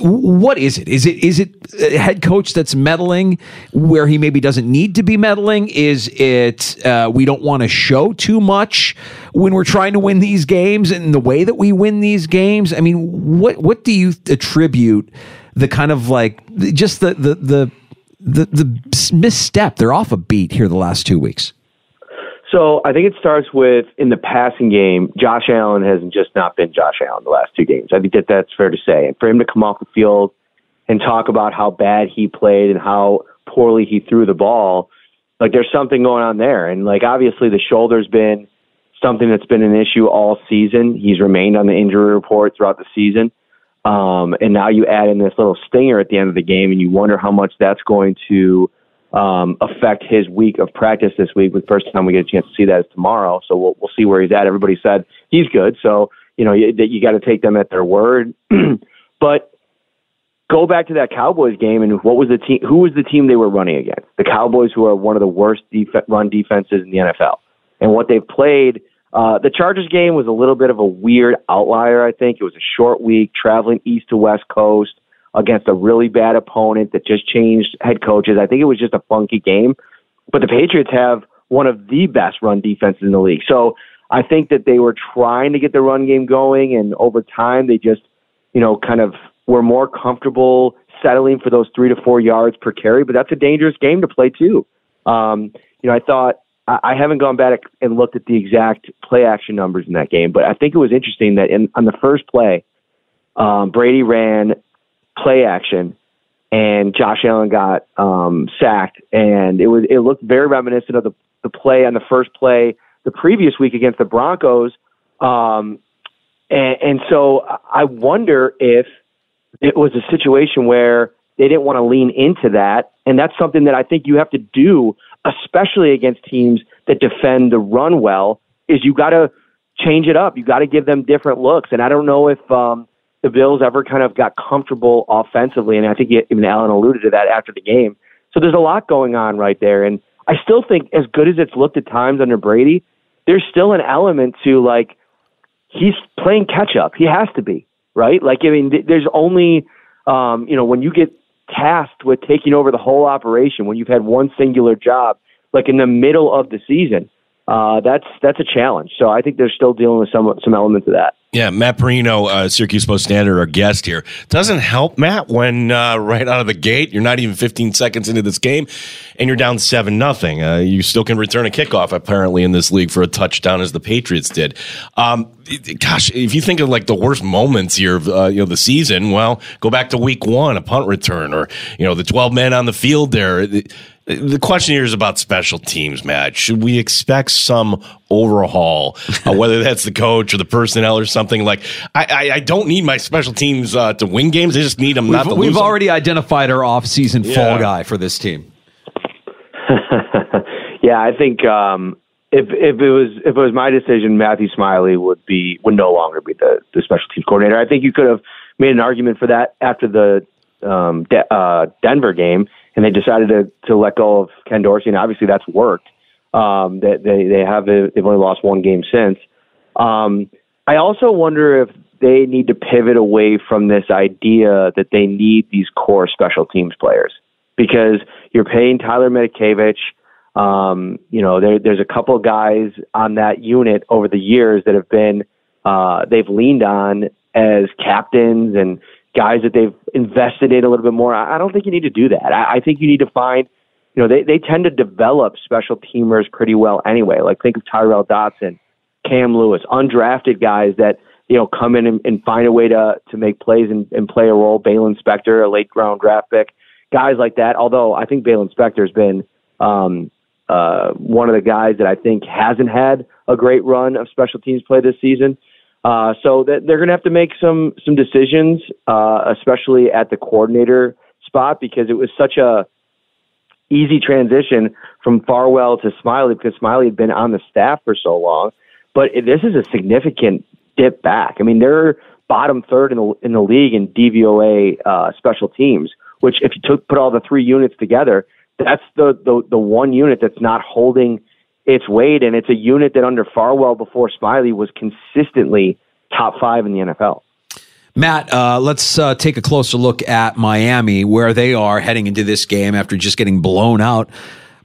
what is it? Is it is it a head coach that's meddling where he maybe doesn't need to be meddling? Is it uh, we don't want to show too much when we're trying to win these games and the way that we win these games? I mean, what what do you attribute the kind of like just the the the the, the misstep? They're off a beat here the last two weeks. So I think it starts with in the passing game, Josh Allen has just not been Josh Allen the last two games. I think that that's fair to say. And for him to come off the field and talk about how bad he played and how poorly he threw the ball, like there's something going on there. And like obviously the shoulder's been something that's been an issue all season. He's remained on the injury report throughout the season. Um, and now you add in this little stinger at the end of the game, and you wonder how much that's going to um, affect his week of practice this week. The first time we get a chance to see that is tomorrow, so we'll we'll see where he's at. Everybody said he's good, so you know you, you got to take them at their word. but go back to that Cowboys game, and what was the team? Who was the team they were running against? The Cowboys, who are one of the worst def- run defenses in the NFL, and what they've played. Uh, the Chargers game was a little bit of a weird outlier. I think it was a short week, traveling east to west coast against a really bad opponent that just changed head coaches. I think it was just a funky game. But the Patriots have one of the best run defenses in the league. So I think that they were trying to get the run game going, and over time they just, you know, kind of were more comfortable settling for those three to four yards per carry. But that's a dangerous game to play too. Um, you know, I thought I haven't gone back and looked at the exact play action numbers in that game, but I think it was interesting that in on the first play, um, Brady ran play action, and Josh Allen got um, sacked, and it was it looked very reminiscent of the the play on the first play the previous week against the Broncos. Um, and, and so I wonder if it was a situation where they didn't want to lean into that, and that's something that I think you have to do, especially against teams that defend the run well. Is you got to change it up. You got to give them different looks, and I don't know if um, the Bills ever kind of got comfortable offensively, and I think even Allen alluded to that after the game. So there's a lot going on right there, and I still think as good as it's looked at times under Brady, there's still an element to like he's playing catch up. He has to be right. Like I mean, there's only um, you know when you get tasked with taking over the whole operation when you've had one singular job, like in the middle of the season uh, that's that's a challenge. So I think they're still dealing with some some elements of that. Yeah, Matt Parrino, uh, Syracuse Post Standard, our guest here. Doesn't help, Matt, when uh, right out of the gate, you're not even 15 seconds into this game, and you're down seven nothing. Uh, you still can return a kickoff apparently in this league for a touchdown, as the Patriots did. Um, gosh, if you think of like the worst moments here, uh, you know, the season, well, go back to Week One, a punt return, or you know, the 12 men on the field there. The question here is about special teams, Matt. Should we expect some overhaul, uh, whether that's the coach or the personnel or something? Like, I, I, I don't need my special teams uh, to win games. I just need them we've, not to We've lose already them. identified our off-season Yeah. fall guy for this team. yeah, I think um, if if it was if it was my decision, Matthew Smiley would be would no longer be the the special teams coordinator. I think you could have made an argument for that after the um, De- uh, Denver game, and they decided to to let go of Ken Dorsey, and obviously that's worked. Um, they they they have they've only lost one game since. Um, I also wonder if they need to pivot away from this idea that they need these core special teams players because you're paying Tyler Matakevich. Um, you know, there, there's a couple guys on that unit over the years that have been uh, they've leaned on as captains and guys that they've invested in a little bit more. I, don't think you need to do that. I, I think you need to find, you know, they, they tend to develop special teamers pretty well anyway. Like think of Tyrel Dodson, Cam Lewis, undrafted guys that, you know, come in and, and find a way to, to make plays and, and play a role. Baylon Spector, a late round draft pick, guys like that. Although I think Baylon Spector has been, um, uh, one of the guys that I think hasn't had a great run of special teams play this season. Uh, so that they're going to have to make some some decisions, uh, especially at the coordinator spot, because it was such a easy transition from Farwell to Smiley because Smiley had been on the staff for so long. But this is a significant dip back. I mean, they're bottom third in the in the league in DVOA uh, special teams, which if you took put all the three units together, that's the the, the one unit that's not holding its weight, and it's a unit that under Farwell before Smiley was consistently top five in the NFL. Matt, uh, let's uh, take a closer look at Miami, where they are heading into this game after just getting blown out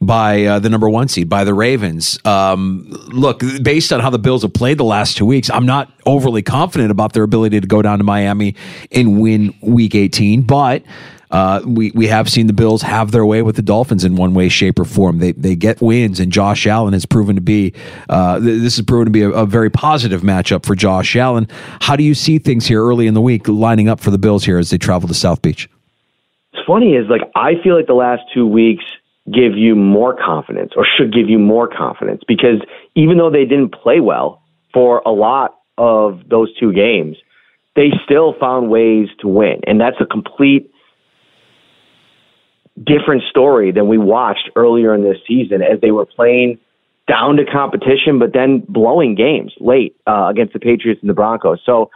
by uh, the number one seed, by the Ravens. Um, look, based on how the Bills have played the last two weeks, I'm not overly confident about their ability to go down to Miami and win Week 18, but uh, we we have seen the Bills have their way with the Dolphins in one way, shape, or form. They they get wins, and Josh Allen has proven to be uh, this has proven to be a, a, very positive matchup for Josh Allen. How do you see things here early in the week lining up for the Bills here as they travel to South Beach? It's funny is like I feel like the last two weeks give you more confidence, or should give you more confidence, because even though they didn't play well for a lot of those two games, they still found ways to win, and that's a complete different story than we watched earlier in this season as they were playing down to competition, but then blowing games late uh, against the Patriots and the Broncos. So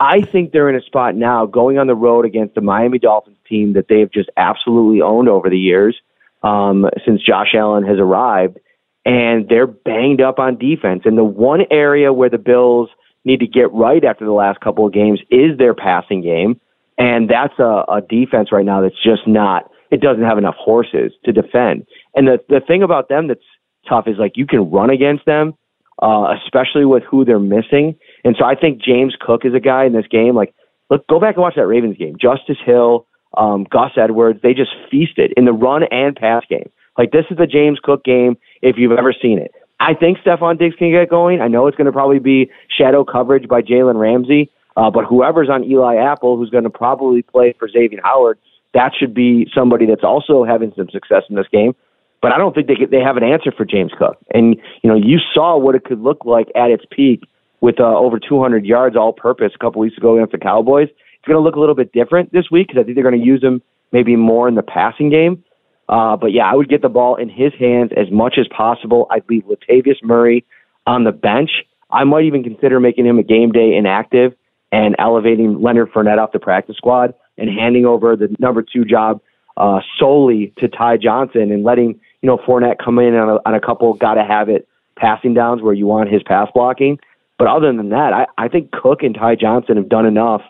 I think they're in a spot now going on the road against the Miami Dolphins team that they've just absolutely owned over the years um, since Josh Allen has arrived. And they're banged up on defense. And the one area where the Bills need to get right after the last couple of games is their passing game. And that's a, a defense right now that's just not it doesn't have enough horses to defend. And the the thing about them that's tough is like you can run against them, uh, especially with who they're missing. And so I think James Cook is a guy in this game. Like, look, go back and watch that Ravens game. Justice Hill, um, Gus Edwards, they just feasted in the run and pass game. Like this is the James Cook game if you've ever seen it. I think Stefon Diggs can get going. I know it's going to probably be shadow coverage by Jalen Ramsey, uh, but whoever's on Eli Apple, who's going to probably play for Xavier Howard, that should be somebody that's also having some success in this game. But I don't think they they have an answer for James Cook. And you know, you saw what it could look like at its peak with uh, over 200 yards all-purpose a couple weeks ago against the Cowboys. It's going to look a little bit different this week because I think they're going to use him maybe more in the passing game. Uh, but yeah, I would get the ball in his hands as much as possible. I'd leave Latavius Murray on the bench. I might even consider making him a game day inactive and elevating Leonard Fournette off the practice squad and handing over the number two job uh, solely to Ty Johnson and letting you know Fournette come in on a, on a couple gotta have it passing downs where you want his pass blocking. But other than that, I, I think Cook and Ty Johnson have done enough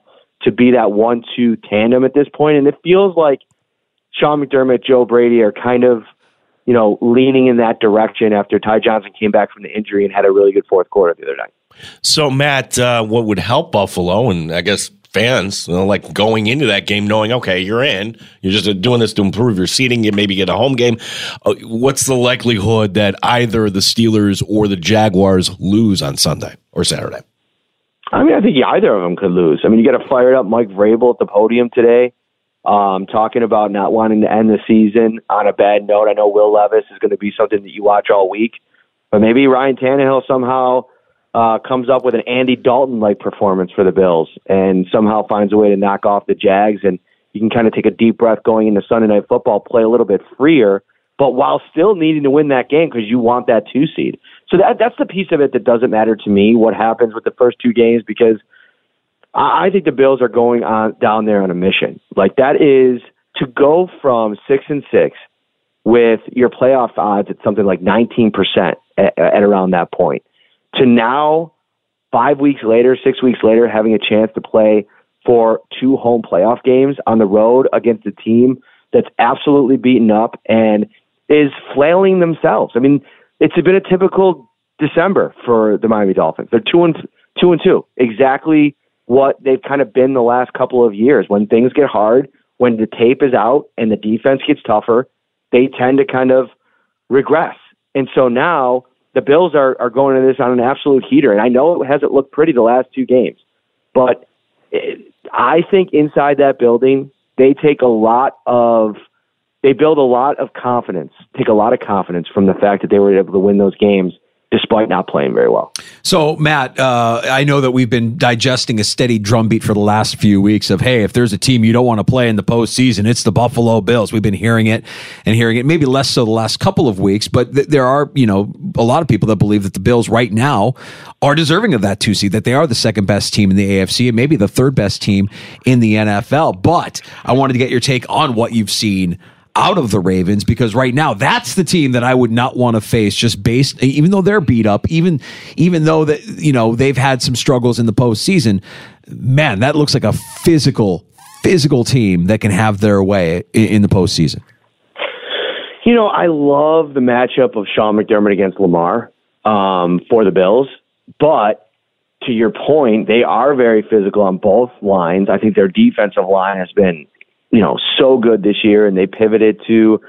to be that one-two tandem at this point, and it feels like Sean McDermott, Joe Brady are kind of you know leaning in that direction after Ty Johnson came back from the injury and had a really good fourth quarter the other night. So, Matt, uh, what would help Buffalo, and I guess fans, you know, like going into that game knowing, okay, you're in. You're just doing this to improve your seating. You maybe get a home game. Uh, what's the likelihood that either the Steelers or the Jaguars lose on Sunday or Saturday? I mean, I think either of them could lose. I mean, you got a fired up Mike Vrabel at the podium today, um, talking about not wanting to end the season on a bad note. I know Will Levis is going to be something that you watch all week, but maybe Ryan Tannehill somehow uh, comes up with an Andy Dalton like performance for the Bills and somehow finds a way to knock off the Jags. And you can kind of take a deep breath going into Sunday Night Football, play a little bit freer, but while still needing to win that game because you want that two seed. So that that's the piece of it that doesn't matter to me. What happens with the first two games because I, I think the Bills are going on down there on a mission. Like that is to go from six and six with your playoff odds at something like 19% at, at around that point to now, five weeks later, six weeks later, having a chance to play for two home playoff games on the road against a team that's absolutely beaten up and is flailing themselves. I mean, it's been a typical December for the Miami Dolphins. They're two and two and two, exactly what they've kind of been the last couple of years. When things get hard, when the tape is out and the defense gets tougher, they tend to kind of regress. And so now the Bills are, are going into this on an absolute heater. And I know it hasn't looked pretty the last two games, but it, I think inside that building, they take a lot of they build a lot of confidence, take a lot of confidence from the fact that they were able to win those games despite not playing very well. So, Matt, uh, I know that we've been digesting a steady drumbeat for the last few weeks of, hey, if there's a team you don't want to play in the postseason, it's the Buffalo Bills. We've been hearing it and hearing it, maybe less so the last couple of weeks, but th- there are, you know, a lot of people that believe that the Bills right now are deserving of that two seed, that they are the second best team in the AFC and maybe the third best team in the NFL. But I wanted to get your take on what you've seen out of the Ravens because right now that's the team that I would not want to face just based even though they're beat up even even though that you know they've had some struggles in the postseason man that looks like a physical physical team that can have their way in, in the postseason. You know I love the matchup of Sean McDermott against Lamar um, for the Bills but to your point they are very physical on both lines. I think their defensive line has been you know, so good this year, and they pivoted to,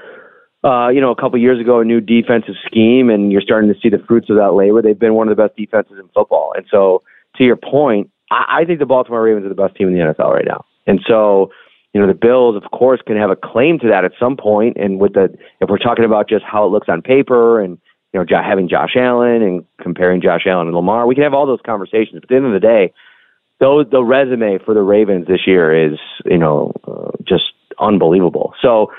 uh, you know, a couple years ago, a new defensive scheme, and you're starting to see the fruits of that labor. They've been one of the best defenses in football, and so to your point, I, I think the Baltimore Ravens are the best team in the NFL right now, and so. You know the Bills, of course, can have a claim to that at some point, and with the if we're talking about just how it looks on paper, and you know having Josh Allen and comparing Josh Allen and Lamar, we can have all those conversations. But at the end of the day, though the resume for the Ravens this year is, you know, uh, just unbelievable. So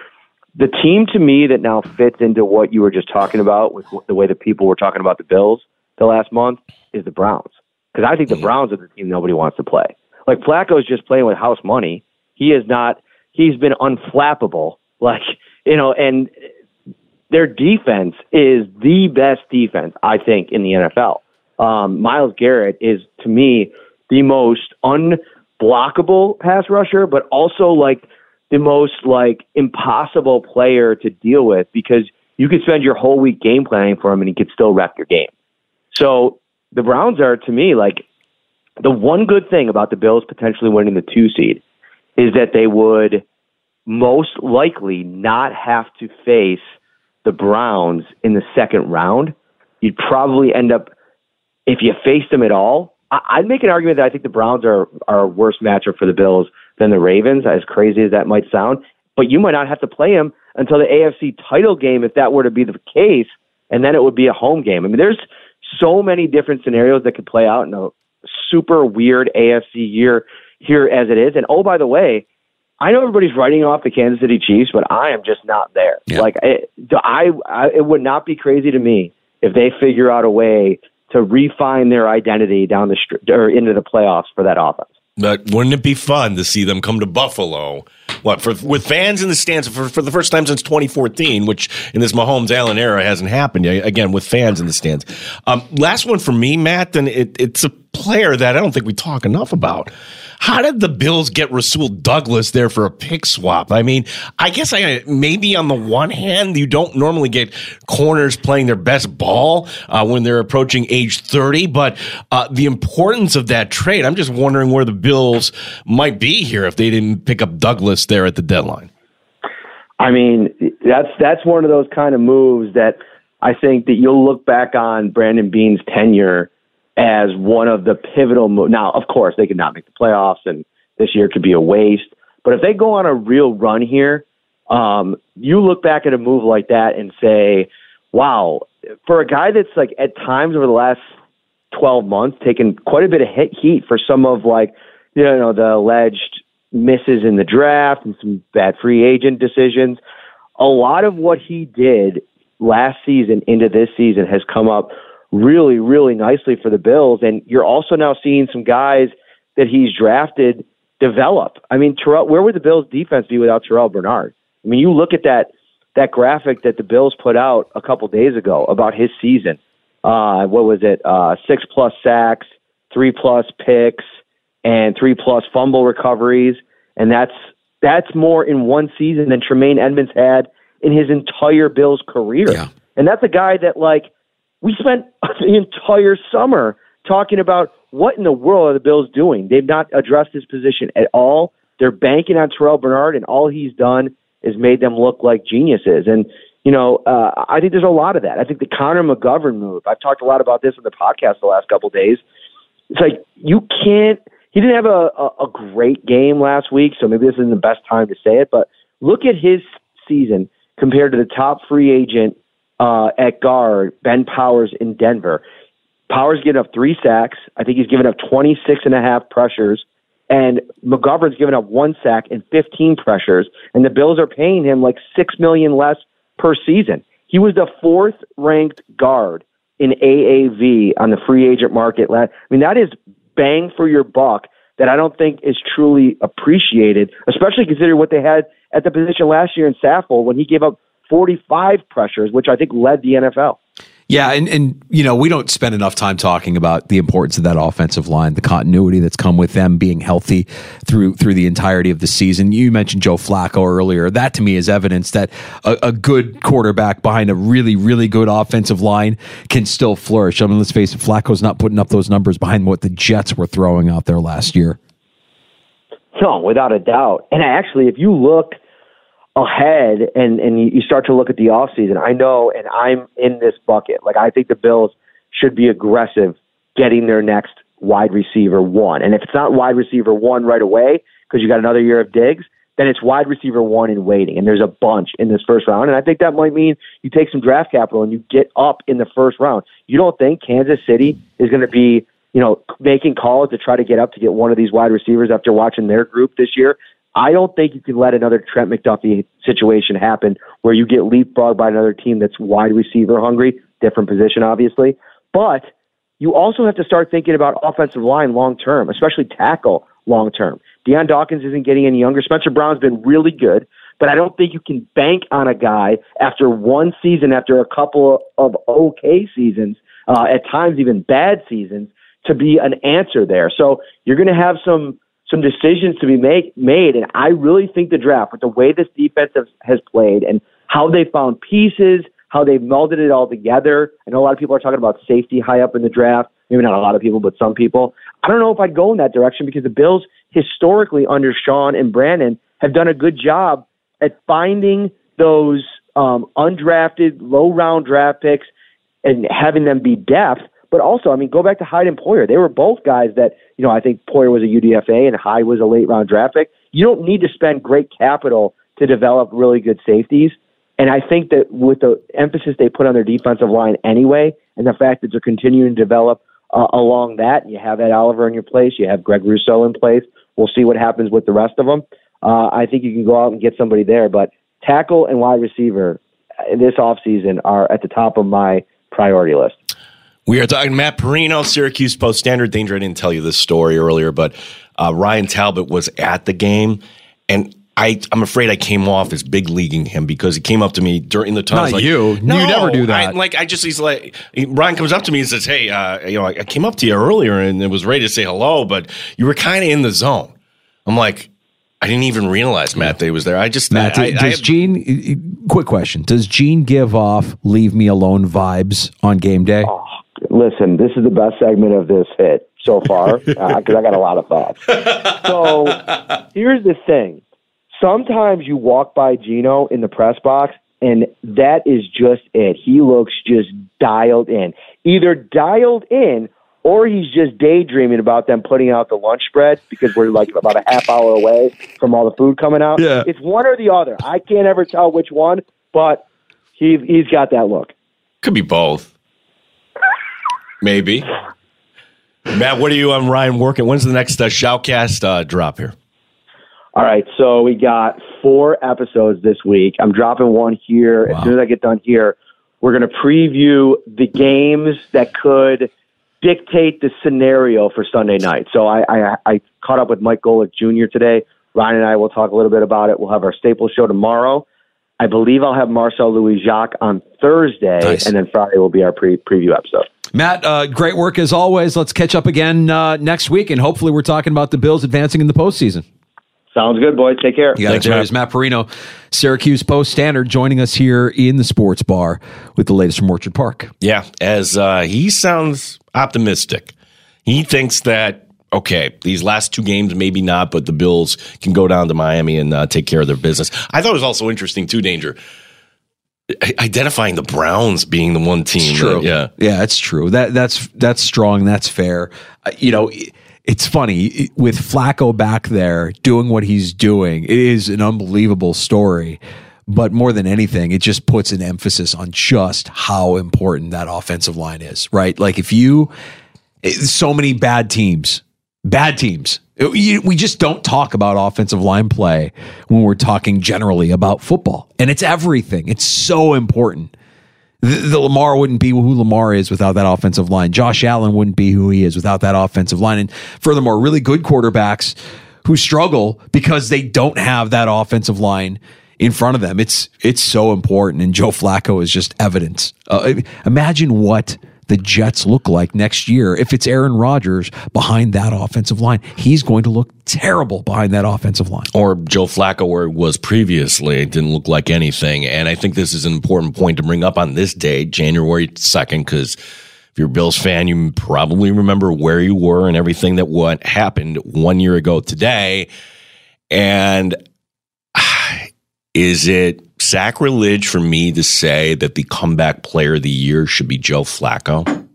the team to me that now fits into what you were just talking about with the way that people were talking about the Bills the last month is the Browns. Because I think the Browns are the team nobody wants to play. Like Flacco is just playing with house money. He is not. He's been unflappable. Like you know, and their defense is the best defense I think in the NFL. Um, Myles Garrett is to me the most unblockable pass rusher, but also like the most like impossible player to deal with because you could spend your whole week game planning for him and he could still wreck your game. So the Browns are to me like the one good thing about the Bills potentially winning the two seed is that they would most likely not have to face the Browns in the second round. You'd probably end up if you faced them at all, I'd make an argument that I think the Browns are are a worse matchup for the Bills than the Ravens, as crazy as that might sound. But you might not have to play them until the AFC title game if that were to be the case, and then it would be a home game. I mean, there's so many different scenarios that could play out in a super weird AFC year here as it is. And oh, by the way, I know everybody's writing off the Kansas City Chiefs, but I am just not there. Yeah. Like, it, I, I, it would not be crazy to me if they figure out a way to refine their identity down the str- or into the playoffs for that offense. But wouldn't it be fun to see them come to Buffalo? What for with fans in the stands for, for the first time since 2014, which in this Mahomes Allen era hasn't happened yet. Again, with fans in the stands. Um, last one for me, Matt. Then it, it's a player that I don't think we talk enough about. How did the Bills get Rasul Douglas there for a pick swap? I mean, I guess I maybe on the one hand, you don't normally get corners playing their best ball uh, when they're approaching age 30, but uh, the importance of that trade, I'm just wondering where the Bills might be here if they didn't pick up Douglas there at the deadline. I mean, that's that's one of those kind of moves that I think that you'll look back on Brandon Beane's tenure as one of the pivotal moves. Now, of course, they could not make the playoffs, and this year could be a waste. But if they go on a real run here, um, you look back at a move like that and say, "Wow!" For a guy that's like at times over the last twelve months taken quite a bit of hit heat for some of like you know the alleged misses in the draft and some bad free agent decisions. A lot of what he did last season into this season has come up really, really nicely for the Bills. And you're also now seeing some guys that he's drafted develop. I mean, Terrel, where would the Bills defense be without Terrel Bernard? I mean, you look at that that graphic that the Bills put out a couple days ago about his season. Uh, what was it? Uh, six plus sacks, three plus picks, and three plus fumble recoveries, and that's that's more in one season than Tremaine Edmunds had in his entire Bills career. Yeah. And that's a guy that like we spent the entire summer talking about what in the world are the Bills doing? They've not addressed his position at all. They're banking on Terrel Bernard, and all he's done is made them look like geniuses. And you know, uh, I think there's a lot of that. I think the Connor McGovern move. I've talked a lot about this on the podcast the last couple of days. It's like you can't. He didn't have a, a, a great game last week, so maybe this isn't the best time to say it. But look at his season compared to the top free agent uh, at guard, Ben Powers in Denver. Powers given up three sacks. I think he's given up 26 and a half pressures. And McGovern's given up one sack and 15 pressures. And the Bills are paying him like six million less per season. He was the fourth ranked guard in AAV on the free agent market. I mean, that is bang for your buck that I don't think is truly appreciated, especially considering what they had at the position last year in Saffold when he gave up 45 pressures, which I think led the NFL. Yeah, and and you know we don't spend enough time talking about the importance of that offensive line, the continuity that's come with them being healthy through through the entirety of the season. You mentioned Joe Flacco earlier. That to me is evidence that a, a good quarterback behind a really really good offensive line can still flourish. I mean, let's face it, Flacco's not putting up those numbers behind what the Jets were throwing out there last year. No, without a doubt. And actually, if you look ahead and and you start to look at the offseason, I know, and I'm in this bucket. Like I think the Bills should be aggressive getting their next wide receiver one. And if it's not wide receiver one right away because you got another year of Diggs, then it's wide receiver one in waiting. And there's a bunch in this first round. And I think that might mean you take some draft capital and you get up in the first round. You don't think Kansas City is going to be, you know, making calls to try to get up to get one of these wide receivers after watching their group this year? I don't think you can let another Trent McDuffie situation happen where you get leapfrogged by another team that's wide receiver hungry, different position, obviously. But you also have to start thinking about offensive line long term, especially tackle long term. Dion Dawkins isn't getting any younger. Spencer Brown's been really good, but I don't think you can bank on a guy after one season, after a couple of okay seasons, uh, at times even bad seasons, to be an answer there. So you're going to have some some decisions to be make, made. And I really think the draft, with the way this defense has, has played and how they found pieces, how they've melded it all together. I know a lot of people are talking about safety high up in the draft. Maybe not a lot of people, but some people. I don't know if I'd go in that direction because the Bills historically under Sean and Brandon have done a good job at finding those um, undrafted low round draft picks and having them be depth but also, I mean, go back to Hyde and Poyer. They were both guys that, you know, I think Poyer was a UDFA and Hyde was a late round draft pick. You don't need to spend great capital to develop really good safeties. And I think that with the emphasis they put on their defensive line anyway, and the fact that they're continuing to develop uh, along that, you have Ed Oliver in your place, you have Greg Rousseau in place. We'll see what happens with the rest of them. Uh, I think you can go out and get somebody there, but tackle and wide receiver uh, this offseason are at the top of my priority list. We are talking Matt Parrino, Syracuse Post Standard. Danger, I didn't tell you this story earlier, but uh, Ryan Talbot was at the game, and I, I'm afraid I came off as big leaguing him because he came up to me during the time. Not like, you. No, you never do that. I, like I just he's like he, Ryan comes up to me and says, "Hey, uh, you know, I, I came up to you earlier and it was ready to say hello, but you were kind of in the zone." I'm like, I didn't even realize Matt Day was there. I just Matt, I, does I, Gene? Quick question: Does Gene give off "Leave Me Alone" vibes on game day? Oh, listen, this is the best segment of this hit so far because uh, I got a lot of thoughts. So here's the thing: sometimes you walk by Gino in the press box, and that is just it. He looks just dialed in, either dialed in or he's just daydreaming about them putting out the lunch spread because we're like about a half hour away from all the food coming out. Yeah. It's one or the other. I can't ever tell which one, but he he's got that look. Could be both. Maybe. Matt, what are you on Ryan working? When's the next uh, Shoutcast uh, drop here? All right, so we got four episodes this week. I'm dropping one here. As soon as I get done here, we're going to preview the games that could dictate the scenario for Sunday night. So I, I, I caught up with Mike Golic Jr. today. Ryan and I will talk a little bit about it. We'll have our Staples show tomorrow. I believe I'll have Marcel Louis Jacques on Thursday, Nice. and then Friday will be our pre- preview episode. Matt, uh, great work as always. Let's catch up again uh, next week, and hopefully, we're talking about the Bills advancing in the postseason. Sounds good, boys. Take care. Yeah, got. There's Matt Parrino, Syracuse Post Standard, joining us here in the sports bar with the latest from Orchard Park. Yeah, as uh, he sounds optimistic. He thinks that okay, these last two games maybe not, but the Bills can go down to Miami and uh, take care of their business. I thought it was also interesting too, Danger. I- Identifying the Browns being the one team, It's true. that- yeah, yeah, it's true. That that's that's strong. That's fair. Uh, you know, it's funny with Flacco back there doing what he's doing. It is an unbelievable story. But more than anything, it just puts an emphasis on just how important that offensive line is, right? Like if you, so many bad teams, bad teams. We just don't talk about offensive line play when we're talking generally about football, and it's everything. It's so important. The, the Lamar wouldn't be who Lamar is without that offensive line. Josh Allen wouldn't be who he is without that offensive line. And furthermore, really good quarterbacks who struggle because they don't have that offensive line in front of them. It's it's so important, and Joe Flacco is just evidence. Uh, imagine what the Jets look like next year if it's Aaron Rodgers behind that offensive line. He's going to look terrible behind that offensive line. or Joe Flacco, where was previously, it didn't look like anything. And I think this is an important point to bring up on this day, January 2nd, because if you're a Bills fan, you probably remember where you were and everything that what happened one year ago today. And is it sacrilege for me to say that the comeback player of the year should be Joe Flacco?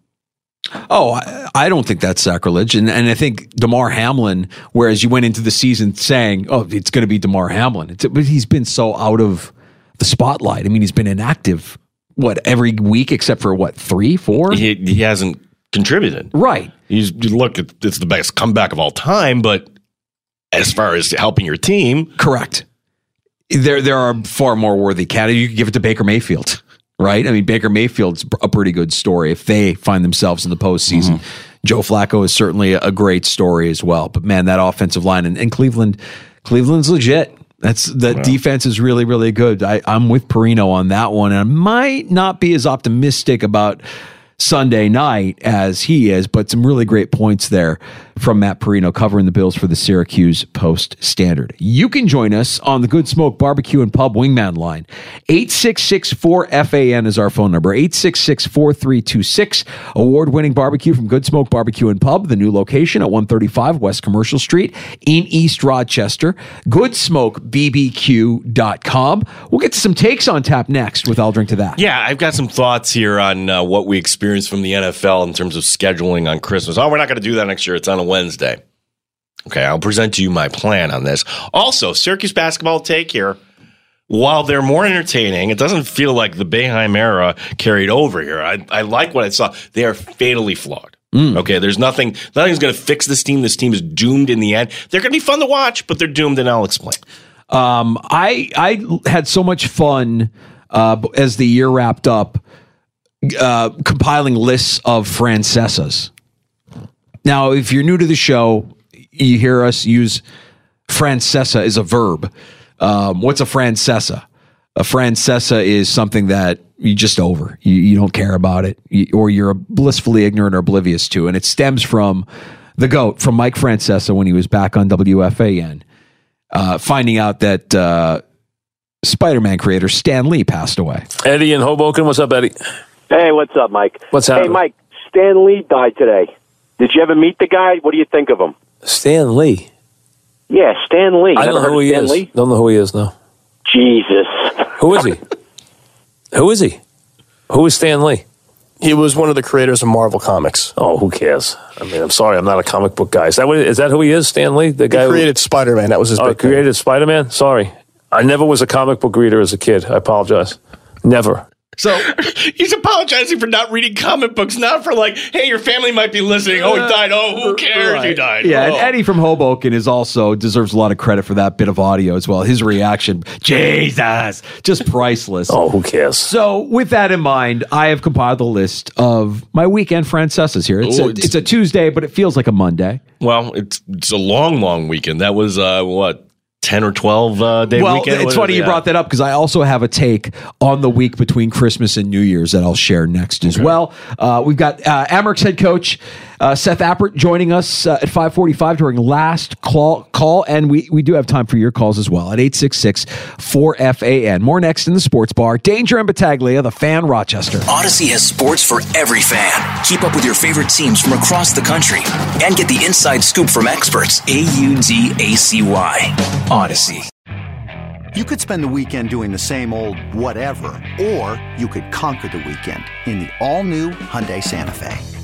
Oh, I, don't think that's sacrilege. And, and I think Damar Hamlin, whereas you went into the season saying, oh, it's going to be Damar Hamlin, it's, but he's been so out of the spotlight. I mean, he's been inactive, what, every week except for what, three, four? He, he hasn't contributed. Right. He's look, it's the best comeback of all time, but as far as helping your team, Correct. There, there are far more worthy candidates. You could give it to Baker Mayfield, right? I mean, Baker Mayfield's a pretty good story if they find themselves in the postseason. Mm-hmm. Joe Flacco is certainly a great story as well. But man, that offensive line and, and Cleveland, Cleveland's legit. That's the defense is really, really good. I, I'm with Parrino on that one, and I might not be as optimistic about Sunday night as he is, but some really great points there from Matt Parrino covering the Bills for the Syracuse Post Standard. You can join us on the Good Smoke Barbecue and Pub Wingman line. 866-4FAN is our phone number. 866-4326. Award-winning barbecue from Good Smoke Barbecue and Pub, the new location at 135 West Commercial Street in East Rochester. GoodSmokeBBQ.com. We'll get to some takes on tap next with I'll Drink to That. Yeah, I've got some thoughts here on uh, what we experienced from the NFL in terms of scheduling on Christmas. Oh, we're not going to do that next year. It's on Wednesday. Okay, I'll present to you my plan on this. Also, Syracuse basketball take here. While they're more entertaining, it doesn't feel like the Boeheim era carried over here. I, I like what I saw. They are fatally flawed. Okay, there's nothing. Nothing's going to fix this team. This team is doomed in the end. They're going to be fun to watch, but they're doomed, and I'll explain. Um, I I had so much fun uh, as the year wrapped up, uh, compiling lists of Francesas. Now, if you're new to the show, you hear us use Francesa as a verb. Um, what's a Francesa? A Francesa is something that you just over. You, you don't care about it, you, or you're blissfully ignorant or oblivious to, and it stems from the goat from Mike Francesa when he was back on WFAN uh, finding out that uh, Spider-Man creator Stan Lee passed away. Eddie in Hoboken. What's up, Eddie? Hey, what's up, Mike? What's Hey, happening? Mike. Stan Lee died today. Did you ever meet the guy? What do you think of him? Stan Lee. Yeah, Stan Lee. I don't know who he Stan is. Lee? Don't know who he is. No. Jesus. Who is he? who is he? Who is Stan Lee? He was one of the creators of Marvel Comics. Oh, who cares? I mean, I'm sorry, I'm not a comic book guy. Is that what, is that who he is? Stan Lee, the guy He created Spider Man. That was his who oh, big thing. created Spider Man. Sorry, I never was a comic book reader as a kid. I apologize. Never. So he's apologizing for not reading comic books, not for like, hey, your family might be listening. Oh, he died. Oh, who cares? He died. Yeah, and Oh. Eddie from Hoboken is also deserves a lot of credit for that bit of audio as well. His reaction, Jesus, just priceless. Oh, who cares? So, with that in mind, I have compiled a list of my weekend Francesas here. It's, Oh, a, it's- it's a Tuesday, but it feels like a Monday. Well, it's it's a long, long weekend. That was uh, what ten or twelve uh, day well, weekend. it's funny you yeah. brought that up because I also have a take on the week between Christmas and New Year's that I'll share next as well. Uh, we've got uh, Amerks head coach Uh, Seth Appert joining us uh, at 545 during last call, call. And we, we do have time for your calls as well at 866-4FAN. More next in the sports bar. Danger and Battaglia, the fan Rochester. Audacy has sports for every fan. Keep up with your favorite teams from across the country and get the inside scoop from experts. A-U-D-A-C-Y. Audacy. You could spend the weekend doing the same old whatever, or you could conquer the weekend in the all-new Hyundai Santa Fe.